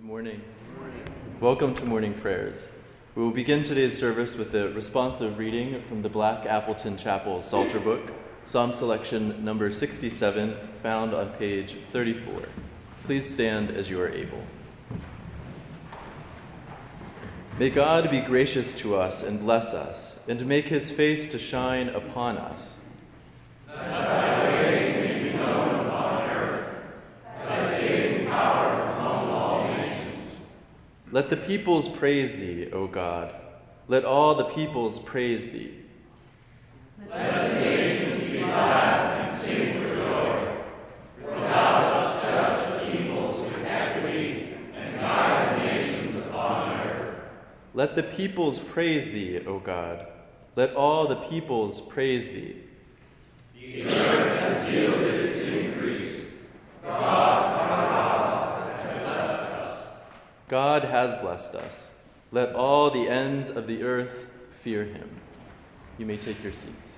Good morning. Good morning. Welcome to morning prayers. We will begin today's service with a responsive reading from the Black Appleton Chapel Psalter Book, Psalm selection number 67, found on page 34. Please stand as you are able. May God be gracious to us and bless us, and make his face to shine upon us Let the peoples praise thee, O God. Let all the peoples praise thee. Let the nations be glad and sing for joy. For thou dost judge the peoples with equity and guide the nations upon earth. Let the peoples praise thee, O God. Let all the peoples praise thee. The earth has yielded its increase. God God has blessed us. Let all the ends of the earth fear him. You may take your seats.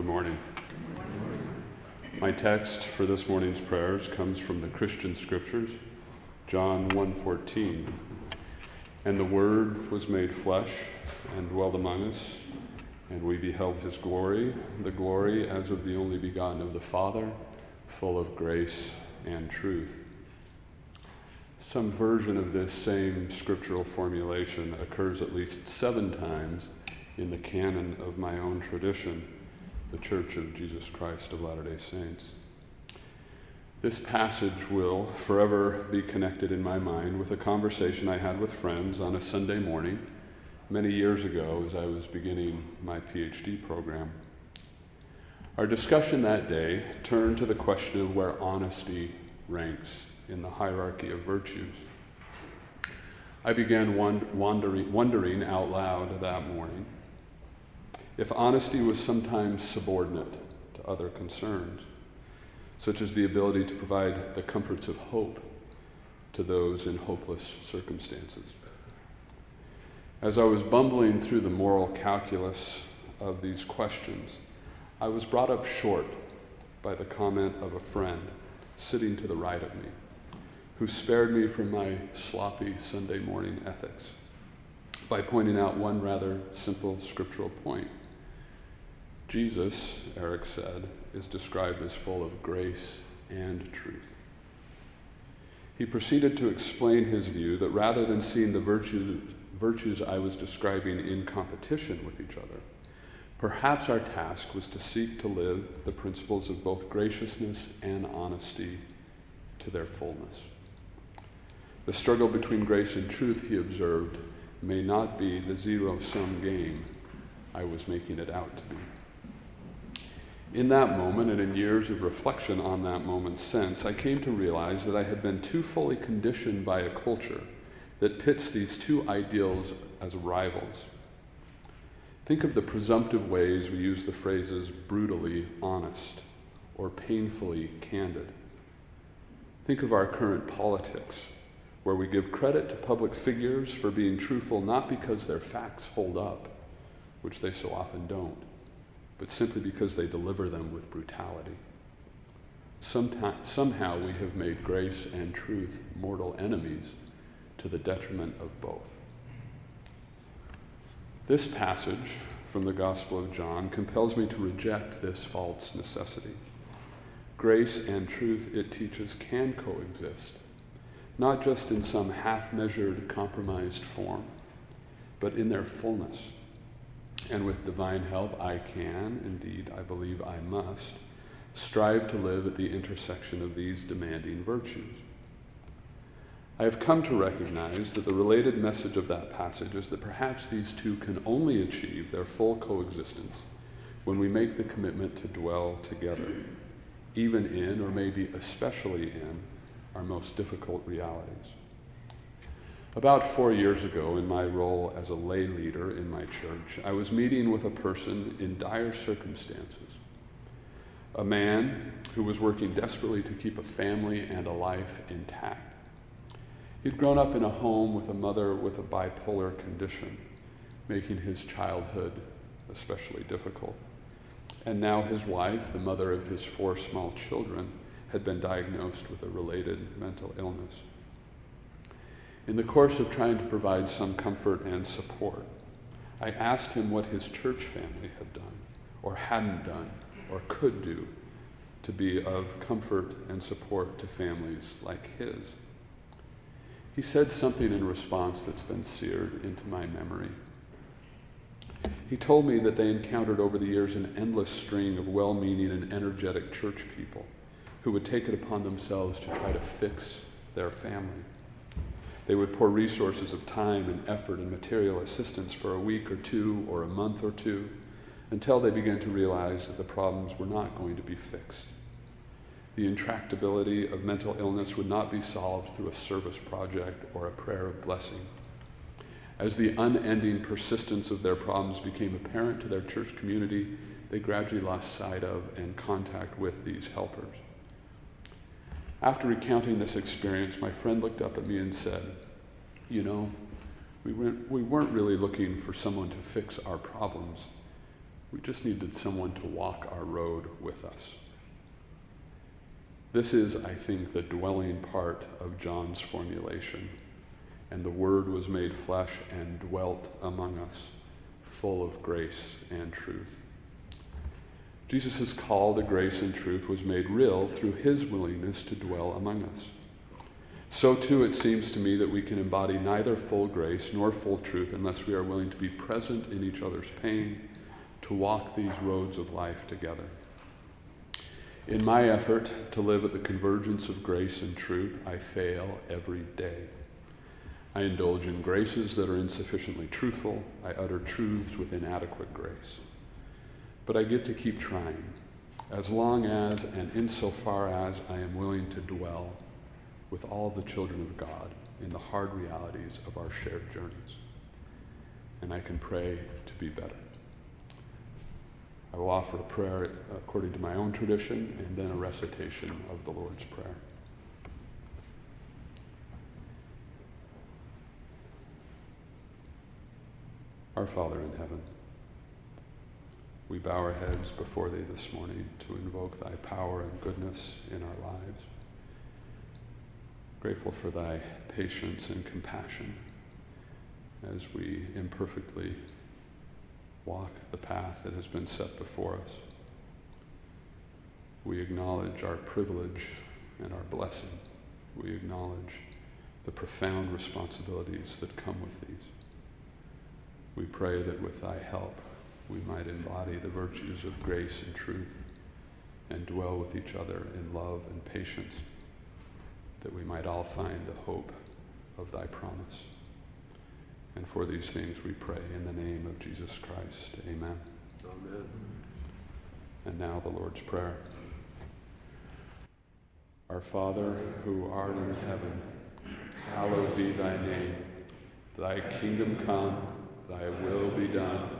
Good morning. My text for this morning's prayers comes from the Christian Scriptures, John 1:14. And the word was made flesh and dwelled among us, and we beheld his glory, the glory as of the only begotten of the Father, full of grace and truth. Some version of this same scriptural formulation occurs at least seven times in the canon of my own tradition the Church of Jesus Christ of Latter day Saints. This passage will forever be connected in my mind with a conversation I had with friends on a Sunday morning many years ago as I was beginning my PhD program. Our discussion that day turned to the question of where honesty ranks in the hierarchy of virtues. I began wondering, wondering out loud that morning if honesty was sometimes subordinate to other concerns, such as the ability to provide the comforts of hope to those in hopeless circumstances. As I was bumbling through the moral calculus of these questions, I was brought up short by the comment of a friend sitting to the right of me, who spared me from my sloppy Sunday morning ethics by pointing out one rather simple scriptural point. Jesus, Eric said, is described as full of grace and truth. He proceeded to explain his view that rather than seeing the virtues, virtues I was describing in competition with each other, perhaps our task was to seek to live the principles of both graciousness and honesty to their fullness. The struggle between grace and truth, he observed, may not be the zero sum game I was making it out to be. In that moment, and in years of reflection on that moment since, I came to realize that I had been too fully conditioned by a culture that pits these two ideals as rivals. Think of the presumptive ways we use the phrases brutally honest or painfully candid. Think of our current politics, where we give credit to public figures for being truthful not because their facts hold up, which they so often don't but simply because they deliver them with brutality. somehow we have made grace and truth mortal enemies to the detriment of both. This passage from the Gospel of John compels me to reject this false necessity. Grace and truth, it teaches, can coexist, not just in some half measured, compromised form, but in their fullness and with divine help, I can, indeed, I believe I must, strive to live at the intersection of these demanding virtues. I have come to recognize that the related message of that passage is that perhaps these two can only achieve their full coexistence when we make the commitment to dwell together, even in, or maybe especially in, our most difficult realities. About four years ago, in my role as a lay leader in my church, I was meeting with a person in dire circumstances. A man who was working desperately to keep a family and a life intact. He'd grown up in a home with a mother with a bipolar condition, making his childhood especially difficult. And now his wife, the mother of his four small children, had been diagnosed with a related mental illness. In the course of trying to provide some comfort and support, I asked him what his church family had done, or hadn't done, or could do to be of comfort and support to families like his. He said something in response that's been seared into my memory. He told me that they encountered over the years an endless string of well meaning and energetic church people who would take it upon themselves to try to fix their family. They would pour resources of time and effort and material assistance for a week or two or a month or two until they began to realize that the problems were not going to be fixed. The intractability of mental illness would not be solved through a service project or a prayer of blessing. As the unending persistence of their problems became apparent to their church community, they gradually lost sight of and contact with these helpers. After recounting this experience, my friend looked up at me and said, You know, we weren't, we weren't really looking for someone to fix our problems. We just needed someone to walk our road with us. This is, I think, the dwelling part of John's formulation. And the Word was made flesh and dwelt among us, full of grace and truth. Jesus' call to grace and truth was made real through his willingness to dwell among us. So, too, it seems to me that we can embody neither full grace nor full truth unless we are willing to be present in each other's pain, to walk these roads of life together. In my effort to live at the convergence of grace and truth, I fail every day. I indulge in graces that are insufficiently truthful. I utter truths with inadequate grace. But I get to keep trying as long as and insofar as I am willing to dwell with all the children of God in the hard realities of our shared journeys. And I can pray to be better. I will offer a prayer according to my own tradition and then a recitation of the Lord's Prayer. Our Father in heaven, we bow our heads before thee this morning to invoke thy power and goodness in our lives. Grateful for thy patience and compassion as we imperfectly walk the path that has been set before us. We acknowledge our privilege and our blessing we acknowledge the profound responsibilities that come with these. We pray that with thy help, we might embody the virtues of grace and truth and dwell with each other in love and patience, that we might all find the hope of thy promise. And for these things we pray in the name of Jesus Christ. Amen. Amen. And now the Lord's Prayer. Our Father, who art in heaven, hallowed be thy name. Thy kingdom come, thy will be done,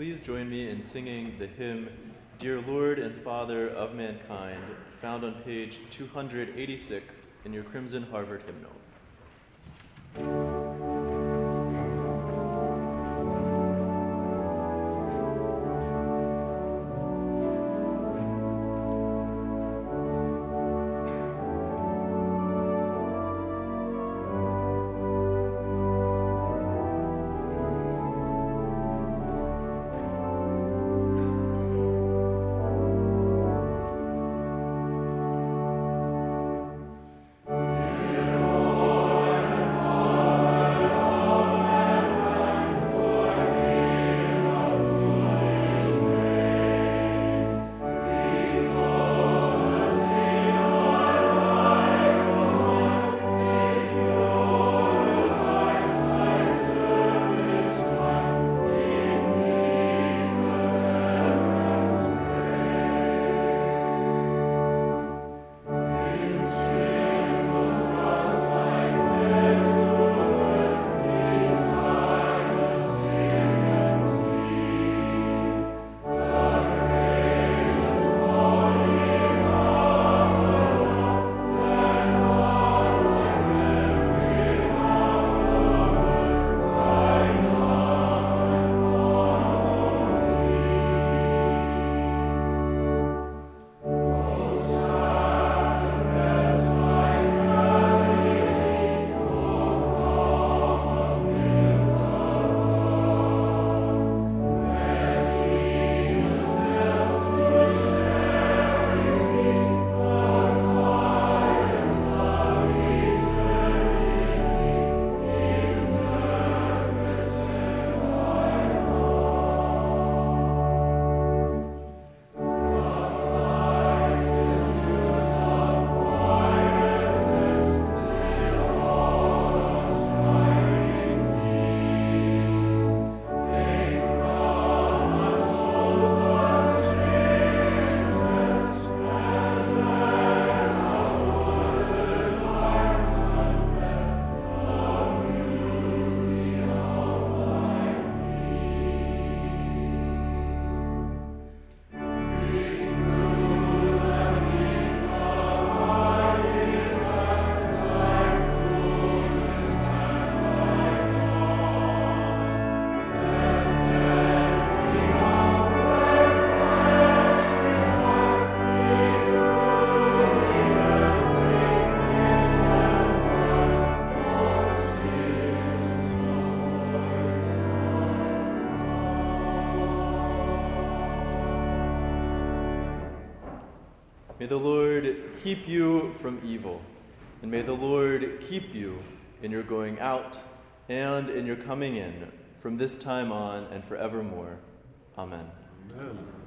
Please join me in singing the hymn, Dear Lord and Father of Mankind, found on page 286 in your Crimson Harvard hymnal. May the Lord keep you from evil, and may the Lord keep you in your going out and in your coming in from this time on and forevermore. Amen. Amen.